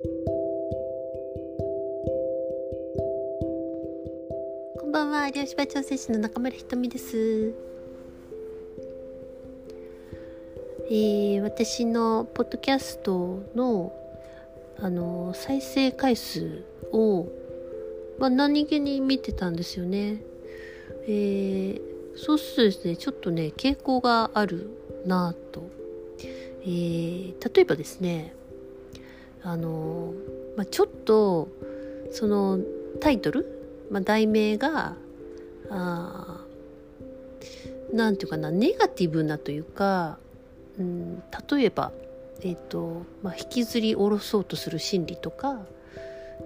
こんばんは、漁師場調整士の中村ひとみです。えー、私のポッドキャストのあの再生回数を、まあ、何気に見てたんですよね。えー、そうするとですね、ちょっとね、傾向があるなと。えー、例えばですね、あの、まあ、ちょっと、そのタイトル、まあ、題名が、あなんていうかな、ネガティブなというか、うん、例えば、えーとまあ、引きずり下ろそうとする心理とか、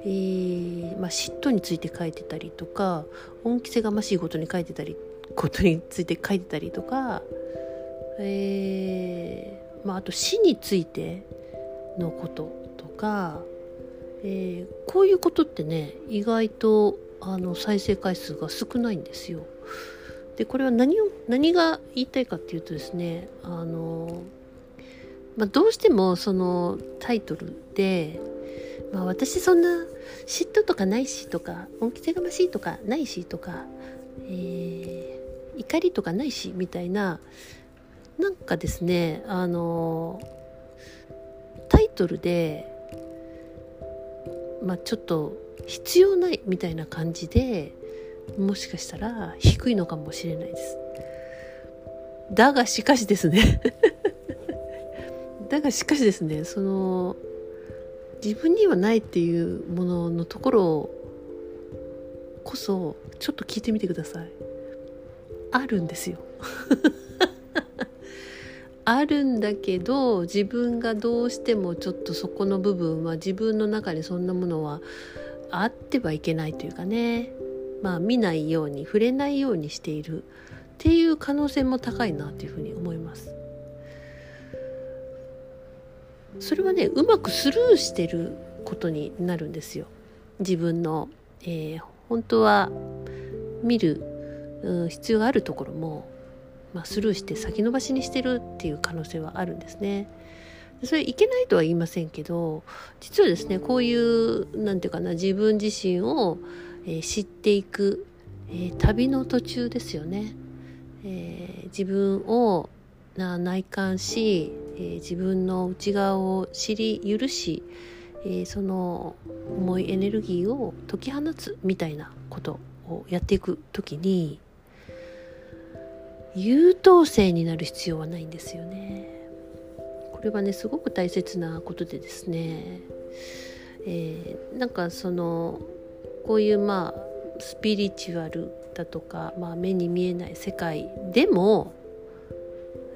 えーまあ、嫉妬について書いてたりとか恩着せがましいことに書いてたりことについて書いてたりとか、えーまあ、あと死についてのこと。とか、えー、こういうことってね意外とあの再生回数が少ないんですよ。でこれは何を何が言いたいかっていうとですねあの、まあ、どうしてもそのタイトルで、まあ、私そんな嫉妬とかないしとか恩着せがましいとかないしとか、えー、怒りとかないしみたいななんかですねあのタイトルでまあちょっと必要ないみたいな感じでもしかしたら低いのかもしれないです。だがしかしですね。だがしかしですね。その自分にはないっていうもののところこそちょっと聞いてみてください。あるんですよ。あるんだけど自分がどうしてもちょっとそこの部分は自分の中にそんなものはあってはいけないというかねまあ見ないように触れないようにしているっていう可能性も高いなというふうに思います。それはねうまくスルーしてることになるんですよ。自分の、えー、本当は見る、うん、必要があるところもまあ、スルーして先延ばしにしてるっていう可能性はあるんですね。それいけないとは言いませんけど実はですねこういう何て言うかな自分自身を、えー、知っていく、えー、旅の途中ですよね。えー、自分を内観し、え自分の内側を知り許し、えその重いエネルギーを解き放つみたいなことをやっていく時に優等生になる必要はないんですよね。これはねすごく大切なことでですね、えー、なんかそのこういうまあスピリチュアルだとか、まあ、目に見えない世界でも、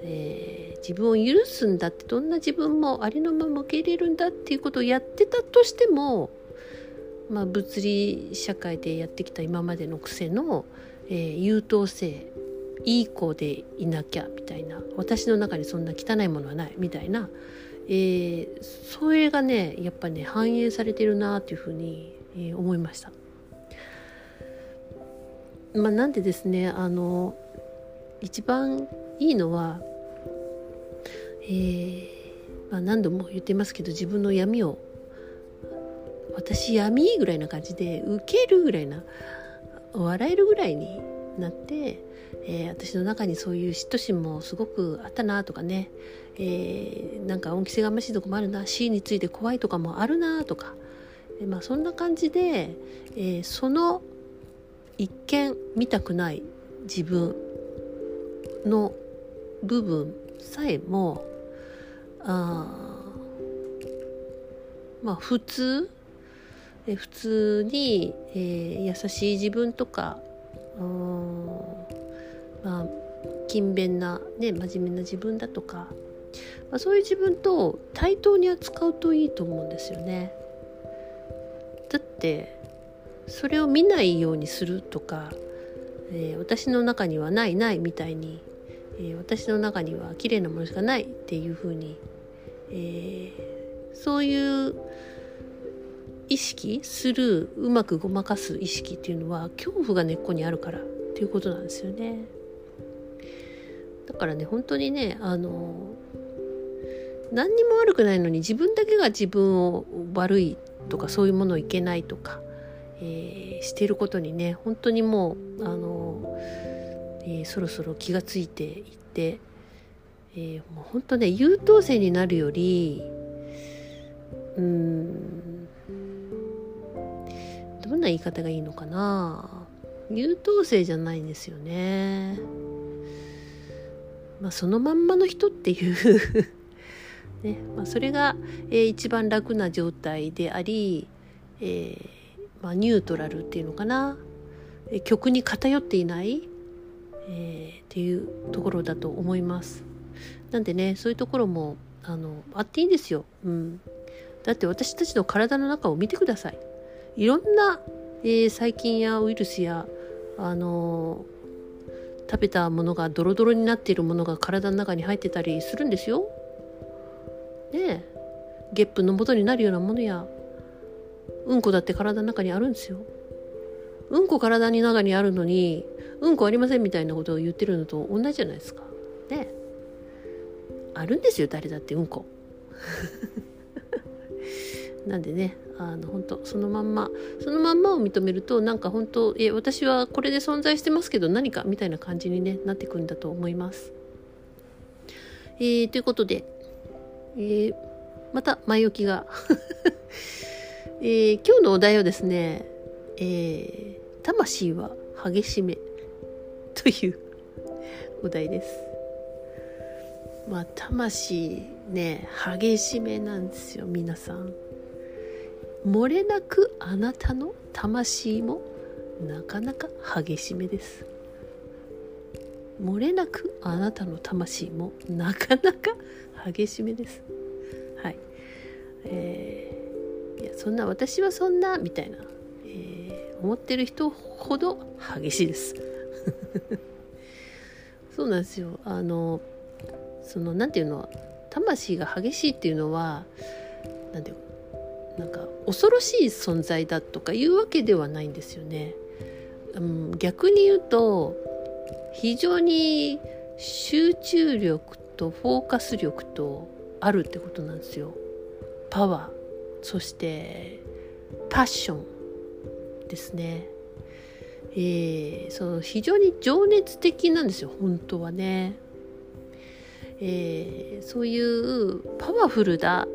えー、自分を許すんだってどんな自分もありのまま受け入れるんだっていうことをやってたとしても、まあ、物理社会でやってきた今までの癖の、えー、優等生いい子でいなきゃみたいな私の中にそんな汚いものはないみたいな、えー、それがねやっぱね反映されてるなっていうふうに、えー、思いました。まあ、なんでですねあの一番いいのは、えーまあ、何度も言ってますけど自分の闇を私闇ぐらいな感じで受けるぐらいな笑えるぐらいになって、えー、私の中にそういう嫉妬心もすごくあったなとかね、えー、なんか恩着せがましいとこもあるな。死について怖いとかもあるなとか、えー、まあ、そんな感じで、えその一見見たくない自分の部分さえもあまあ普通え普通に、えー、優しい自分とかまあ勤勉な、ね、真面目な自分だとか、まあ、そういう自分と対等に扱うといいと思うんですよね。だってそれを見ないようにするとか、えー、私の中にはないないみたいに、えー、私の中には綺麗なものしかないっていうふうに、えー、そういう意識するうまくごまかす意識っていうのは恐怖が根っこにあるからっていうことなんですよね。だからね本当にねあの何にも悪くないのに自分だけが自分を悪いとかそういうものをいけないとか、えー、してることにね本当にもうあの、えー、そろそろ気がついていって、えー、もう本当ね優等生になるよりうんどんな言い方がいいのかな優等生じゃないんですよね。まあ、そのまんまの人っていう ねまあ、それが、えー、一番楽な状態であり、えー、まあ、ニュートラルっていうのかな、えー、曲に偏っていない、えー、っていうところだと思います。なんでねそういうところもあのあっていいんですよ。うん、だって私たちの体の中を見てください。いろんな、えー、細菌やウイルスやあの食べたものがドロドロになっているものが体の中に入ってたりするんですよ。ねえゲップの元になるようなものやうんこだって体の中にあるんですよ。うんこ体の中にあるのにうんこありませんみたいなことを言ってるのと同じじゃないですか。ねあるんですよ誰だってうんこ。なんでねあの本当そのまんまそのまんまを認めるとなんか本当え私はこれで存在してますけど何かみたいな感じに、ね、なってくるんだと思います。えー、ということでえー、また前置きが えー、今日のお題はですね、えー、魂は激しめというお題です。まあ魂ね激しめなんですよ皆さん。漏れなくあなたの魂もなかなか激しめです。漏れなくあなたの魂もなかなか激しめです。はい。えー、いやそんな私はそんなみたいな、えー、思ってる人ほど激しいです。そうなんですよ。あのそのなんていうの魂が激しいっていうのはなんていうなんか恐ろしい存在だとかいうわけではないんですよね。うん、逆に言うと非常に集中力とフォーカス力とあるってことなんですよ。パワーそしてパッションですね。えー、その非常に情熱的なんですよ本当はね。えー、そういうパワフルだ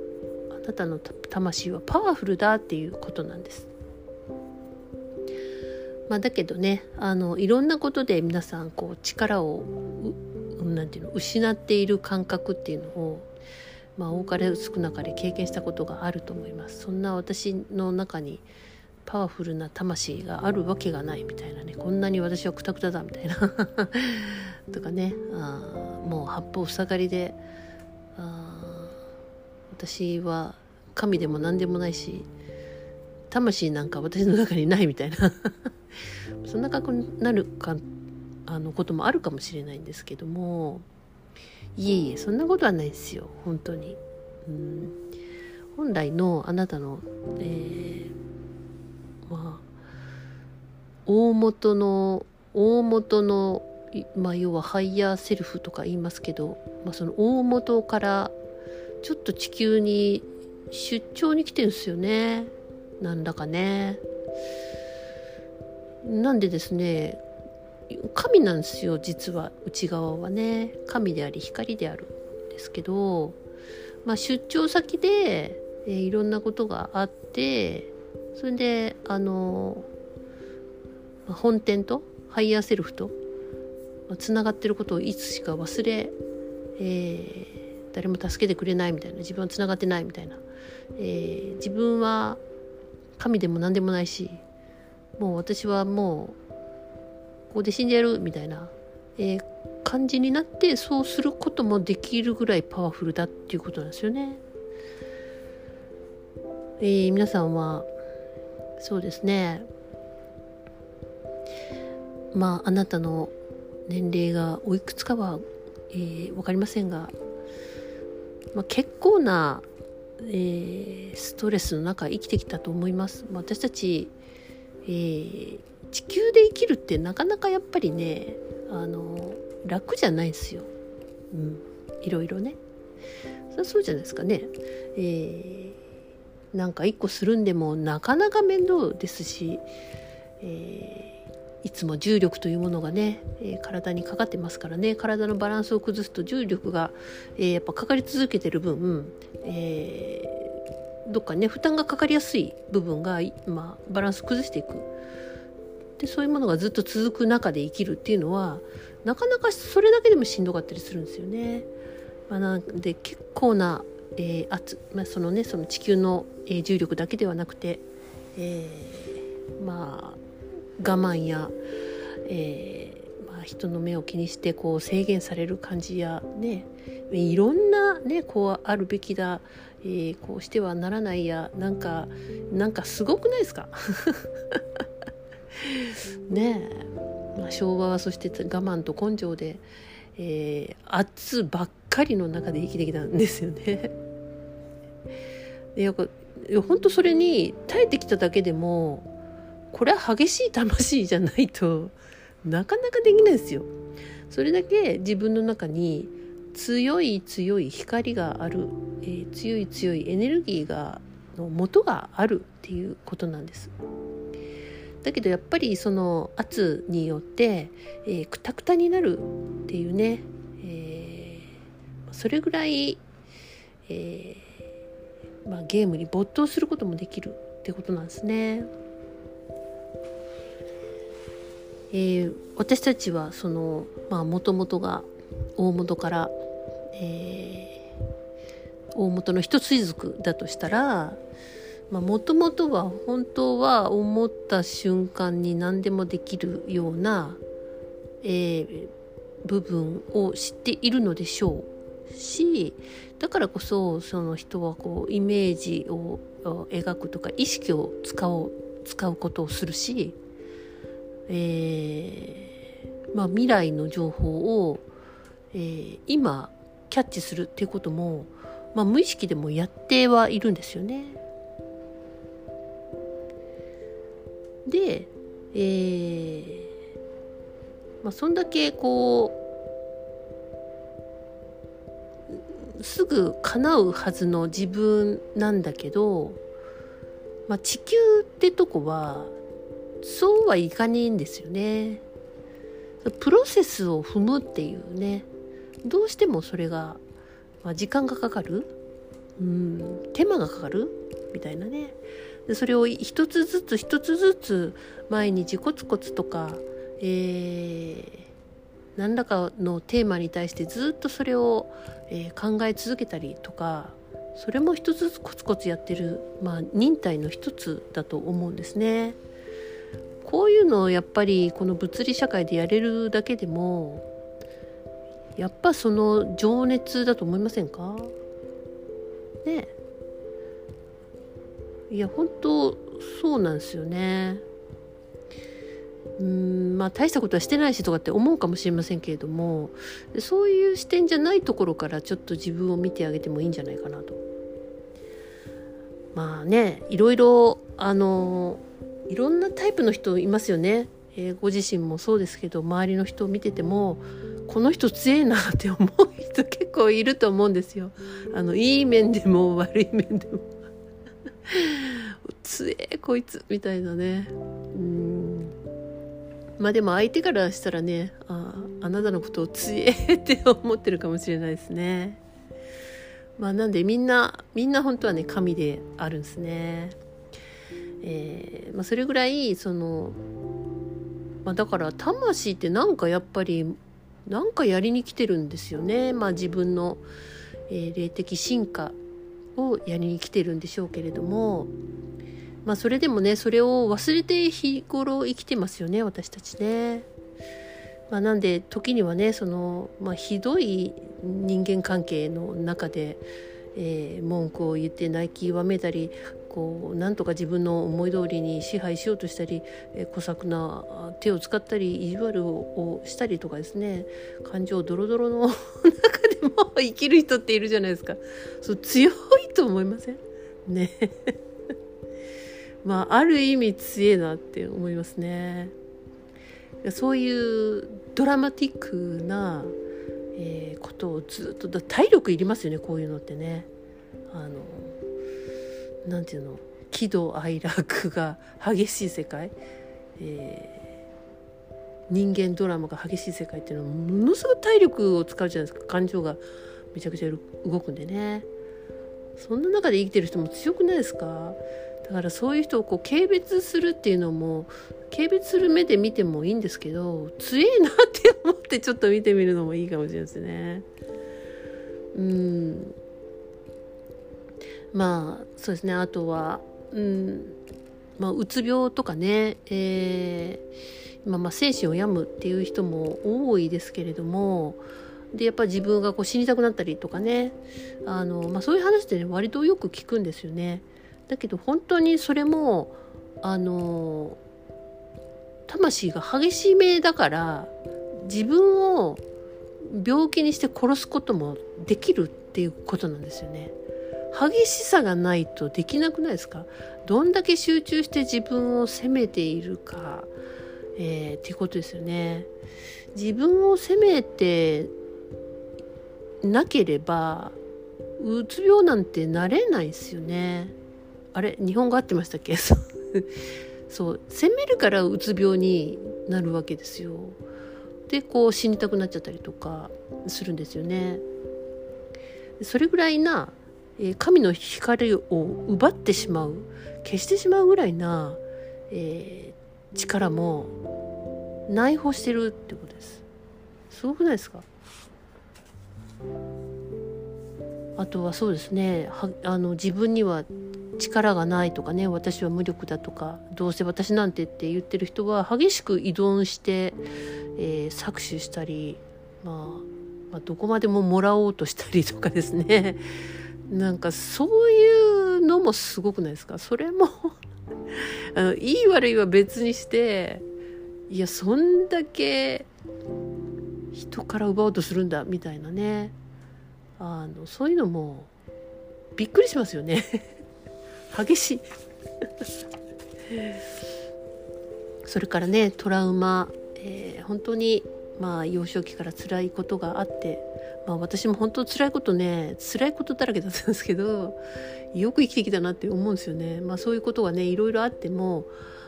あなたの魂はパワフルだっていうことなんです。まあ、だけどねあのいろんなことで皆さんこう力をなんていうの失っている感覚っていうのを、まあ、多かれ少なかれ経験したことがあると思います。そんな私の中にパワフルな魂があるわけがないみたいなねこんなに私はクタクタだみたいな とかねあもう八方塞がりであ私は神でも何でもないし魂なんか私の中にないみたいな。そんな格好になるかあのこともあるかもしれないんですけども。いえいえそんなことはないですよ本当に。うん。本来のあなたの、えー、まあ大元の大元の、まあ、要は higher self とか言いますけど、まあ、その大元からちょっと地球に出張に来てるんですよね。なんだかね。なんでですね神なんですよ実は。内側はね。神であり光であるんですけど、まあ、出張先で、えー、いろんなことがあってそれであの本店と higher self とつながってることをいつしか忘れ、えー、誰も助けてくれないみたいな自分はつながってないみたいな、えー、自分は神でも何でもないしもう私はもうここで死んでやるみたいな、えー、感じになってそうすることもできるぐらいパワフルだっていうことなんですよね。えー、皆さんはそうですね。まああなたの年齢がおいくつかは、えー、分かりませんが、まあ、結構な、えー、ストレスの中生きてきたと思います。私たちえー、地球で生きるってなかなかやっぱりねあの楽じゃないですよ、うん、いろいろねそそうじゃないですかね。えー、なんか一個するんでもなかなか面倒ですし、えー、いつも重力というものがね、えー、体にかかってますからね体のバランスを崩すと重力が、えー、やっぱかかり続けてる分、えー、どっかね負担がかかりやすい部分が、まあ、バランス崩していくでそういうものがずっと続く中で生きるっていうのはなかなかそれだけでもしんどかったりするんですよね。まあ、なんで結構な、えー、圧、まあ、そのねその地球の、えー、重力だけではなくて、えー、まあ我慢や、えー、まあ、人の目を気にしてこう制限される感じやねいろんなねこうあるべきだ、えー、こうしてはならないやなんかなんかすごくないですか？ねえ、まあ、昭和はそして我慢と根性で、えー、圧ばっかりの中で生きてきたんですよね。でやっぱ本当それに耐えてきただけでもこれは激しい魂じゃないとなかなかできないですよ。それだけ自分の中に強い強い光がある、えー、強い強いエネルギーがの元があるっていうことなんです。だけどやっぱりその圧によって、えー、くたくたになるっていうね、えー、それぐらい、えー、まあ、ゲームに没頭することもできるってことなんですね。えー、私たちはそのもともとが大元から、えー、大元の一つ族だとしたらもともとは本当は思った瞬間に何でもできるような、えー、部分を知っているのでしょうしだからこそその人はこうイメージを描くとか意識を使おう使うことをするし、えーまあ、未来の情報を、えー、今キャッチするっていうことも、まあ、無意識でもやってはいるんですよね。で、えー、まあ、そんだけこうすぐ叶うはずの自分なんだけど、まあ、地球ってとこはそうはいかねえんですよね。プロセスを踏むっていうね。どうしてもそれが、まあ、時間がかかる。うん。手間がかかる。みたいなね。でそれを一つずつ一つずつ毎日コツコツとか、えー、何らかのテーマに対してずっとそれを、えー、考え続けたりとかそれも一つずつコツコツやってる、まあ、忍耐の一つだと思うんですね。こういうのをやっぱりこの物理社会でやれるだけでもやっぱその情熱だと思いませんか？ね。いや本当そうなんですよね。うんまあ大したことはしてないしとかって思うかもしれませんけれどもそういう視点じゃないところからちょっと自分を見てあげてもいいんじゃないかなと。まあねいろいろあのいろんなタイプの人いますよね、えー、ご自身もそうですけど周りの人を見ててもこの人強えなって思う人 結構いると思うんですよ。あのいい面でも 悪い面でも。つえこいつみたいなね。うん。まあでも相手からしたらねああなたのことをつえって思ってるかもしれないですね。まあなんでみんなみんな本当はね神であるんですねえーまあ、それぐらいその、まあ、だから魂ってなんかやっぱりなんかやりに来てるんですよね、まあ、自分の、えー、霊的進化をやりに来てるんでしょうけれども、まあ、それでもねそれを忘れて日頃生きてますよね私たちね。まあ、なんで時にはねその、まあ、ひどい人間関係の中で、えー、文句を言って泣きわめたりこうなんとか自分の思い通りに支配しようとしたり、え、小作な手を使ったり意地悪をしたりとかですね。感情ドロドロの 中でも生きる人っているじゃないですか。そう強いと思いません？ね。まあある意味強えなって思いますね。そういうドラマティックなえー、ことをずっと体力いりますよねこういうのってね。あのなんていうの喜怒哀楽が激しい世界、えー、人間ドラマが激しい世界っていうのはものすごい体力を使うじゃないですか。感情がめちゃくちゃ動くんでね。そんな中で生きてる人も強くないですか？だからそういう人をこう軽蔑するっていうのも軽蔑する目で見てもいいんですけど強えなって思ってちょっと見てみるのもいいかもしれないですね。うん。まあそうですねあとは、うんまあ、うつ病とかね、えーまあ、まあ精神を病むっていう人も多いですけれどもでやっぱり自分がこう死にたくなったりとかねあの、まあ、そういう話ってね割とよく聞くんですよね。だけど本当にそれもあの魂が激しめだから自分を病気にして殺すこともできるっていうことなんですよね。激しさがないとできなくないですか？どんだけ集中して自分を責めているか、えー、っていうことですよね。自分を責めてなければうつ病なんてなれないですよね。あれ？日本語合ってましたっけ？そう責めるからうつ病になるわけですよ。でこう死にたくなっちゃったりとかするんですよね。それぐらいなえ神の光を奪ってしまう消してしまうぐらいな、えー、力も内包してるってことです。すごくないですか？あとはそうですねはあの自分には力がないとかね私は無力だとかどうせ私なんてって言ってる人は激しく依存して、えー、搾取したり、まあ、まあどこまでももらおうとしたりとかですね。なんかそういうのもすごくないですか？それも あのいい悪いは別にしていやそんだけ人から奪おうとするんだみたいなね。あのそういうのもびっくりしますよね。激しい。それからねトラウマ、えー、本当にまあ幼少期から辛いことがあってまあ、私も本当辛いことね辛いことだらけだったんですけどよく生きてきたなって思うんですよね。まあ、そういうことがねいろいろあっても、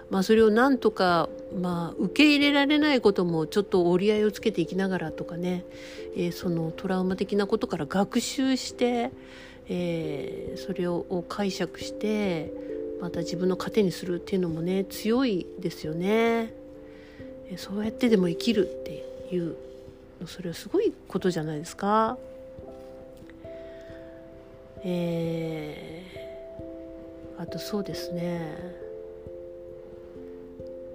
まあ、それをなんとか、まあ、受け入れられないこともちょっと折り合いをつけていきながらとかね、えー、そのトラウマ的なことから学習して、えー、それを解釈してまた自分の糧にするっていうのもね強いですよね。そうやってでも生きるっていううそれはすごいことじゃないですか。えー、あとそうですね。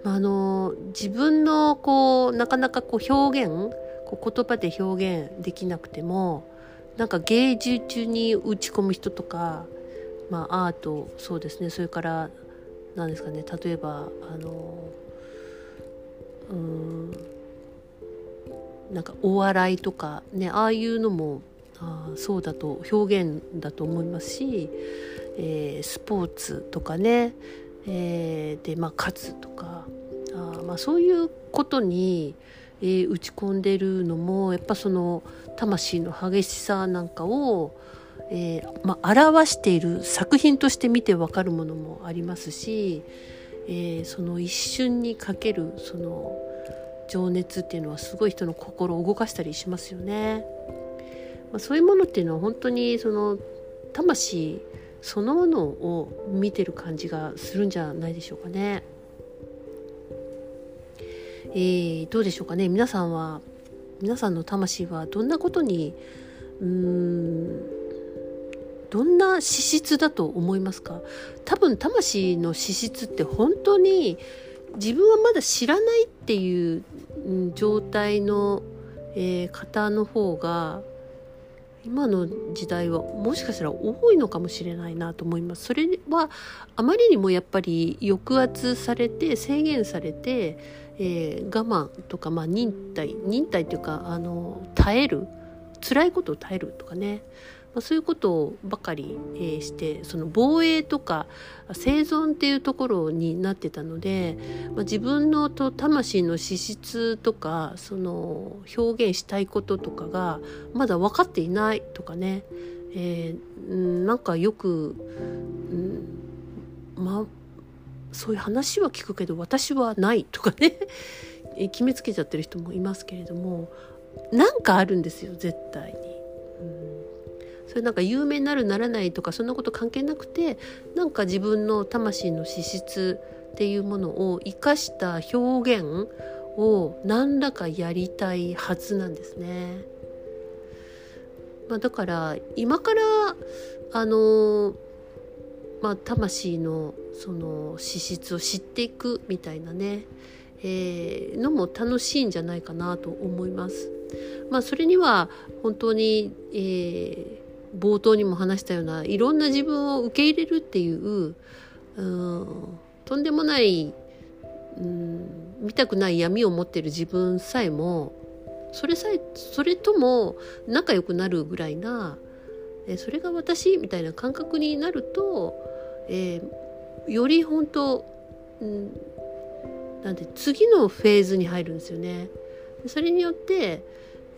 あの自分のこうなかなかこう表現こう言葉で表現できなくてもなんか芸術中に打ち込む人とか、まあ、アートそうですね。それから何ですかね。例えばあのうんなんかお笑いとかねああいうのもあそうだと表現だと思いますし、えー、スポーツとかね、えー、でまあ勝つとかあまあそういうことに、えー、打ち込んでるのもやっぱその魂の激しさなんかを、えーまあ、表している作品として見てわかるものもありますし、えー、その一瞬にかけるその情熱っていうのはすごい人の心を動かしたりしますよね。まあ、そういうものっていうのは本当にその魂そのものを見てる感じがするんじゃないでしょうかね。えー、どうでしょうかね皆さんは皆さんの魂はどんなことにうーんどんな資質だと思いますか？多分魂の資質って本当に自分はまだ知らないっていう状態の、えー、方の方が今の時代はもしかしたら多いのかもしれないなと思います。それはあまりにもやっぱり抑圧されて制限されて、えー、我慢とか、まあ、忍耐忍耐というかあの耐える辛いことを耐えるとかねまあ、そういうことばかり、えー、してその防衛とか生存っていうところになってたので、まあ、自分のと魂の資質とかその表現したいこととかがまだ分かっていないとかね、えー、なんかよく、うん、まあそういう話は聞くけど私はないとかね 決めつけちゃってる人もいますけれどもなんかあるんですよ絶対に。それなんか有名になるならないとかそんなこと関係なくてなんか自分の魂の資質っていうものを生かした表現を何らかやりたいはずなんですね。まあ、だから今からあのまあ、魂のその資質を知っていくみたいなね、えー、のも楽しいんじゃないかなと思います。まあ、それには本当に、えー、冒頭にも話したようないろんな自分を受け入れるっていううんとんでもないうん見たくない闇を持ってる自分さえもそれさえそれとも仲良くなるぐらいなえそれが私みたいな感覚になると、えー、より本当、うん、なんで次のフェーズに入るんですよね。それによって、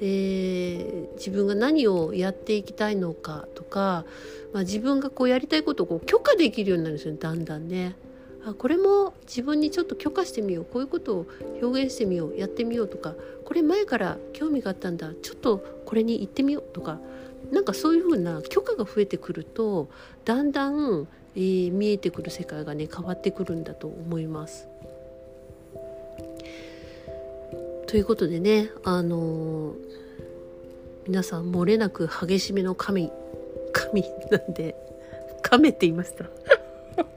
えー、自分が何をやっていきたいのかとか、まあ、自分がこうやりたいことをこう許可できるようになるんですよだんだんね。あこれも自分にちょっと許可してみようこういうことを表現してみようやってみようとかこれ前から興味があったんだちょっとこれに行ってみようとかなんかそういうふうな許可が増えてくるとだんだん、えー、見えてくる世界がね変わってくるんだと思います。ということでねあのー、皆さん漏れなく激しめの神神なんで亀って言いました。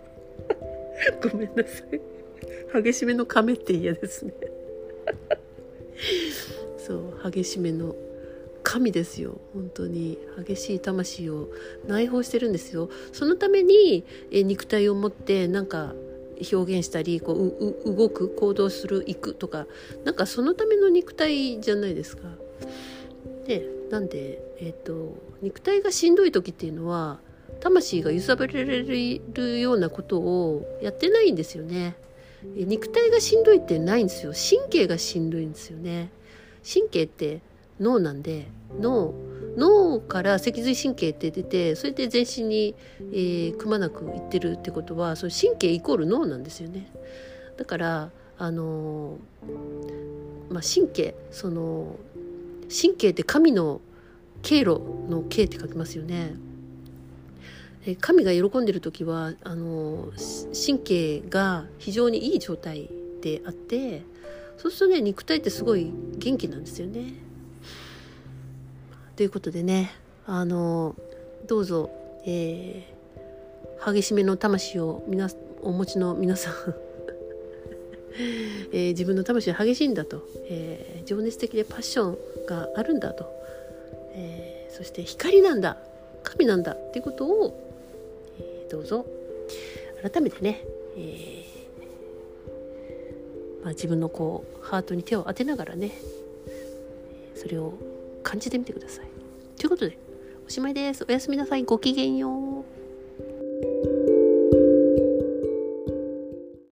ごめんなさい。激しめの亀って嫌ですね。そう激しめの神ですよ。本当に。激しい魂を内包してるんですよ。そのためにえ肉体を持ってなんか表現したりこう動く行動する行くとかなんかそのための肉体じゃないですか。でなんで、えーと、肉体がしんどい時っていうのは魂が揺さぶられるようなことをやってないんですよね。肉体がしんどいってないんですよ神経がしんどいんですよね。神経って脳なんで脳脳から脊髄神経って出てそれで全身に、えー、くまなくいってるってことはその神経イコール脳なんですよね。だからあのー、まあ、神経その神経って神の経路の経って書きますよね。神が喜んでる時はあの神経が非常にいい状態であってそうするとね肉体ってすごい元気なんですよね。ということでねあのどうぞ、えー、激しめの魂を皆お持ちの皆さん えー、自分の魂は激しいんだと、えー、情熱的でパッションがあるんだと、えー、そして光なんだ神なんだっていうことを、えどうぞ改めてね、えまあ、自分のこうハートに手を当てながらねそれを感じてみてください。ということで、おしまいです。おやすみなさい。ごきげんよう。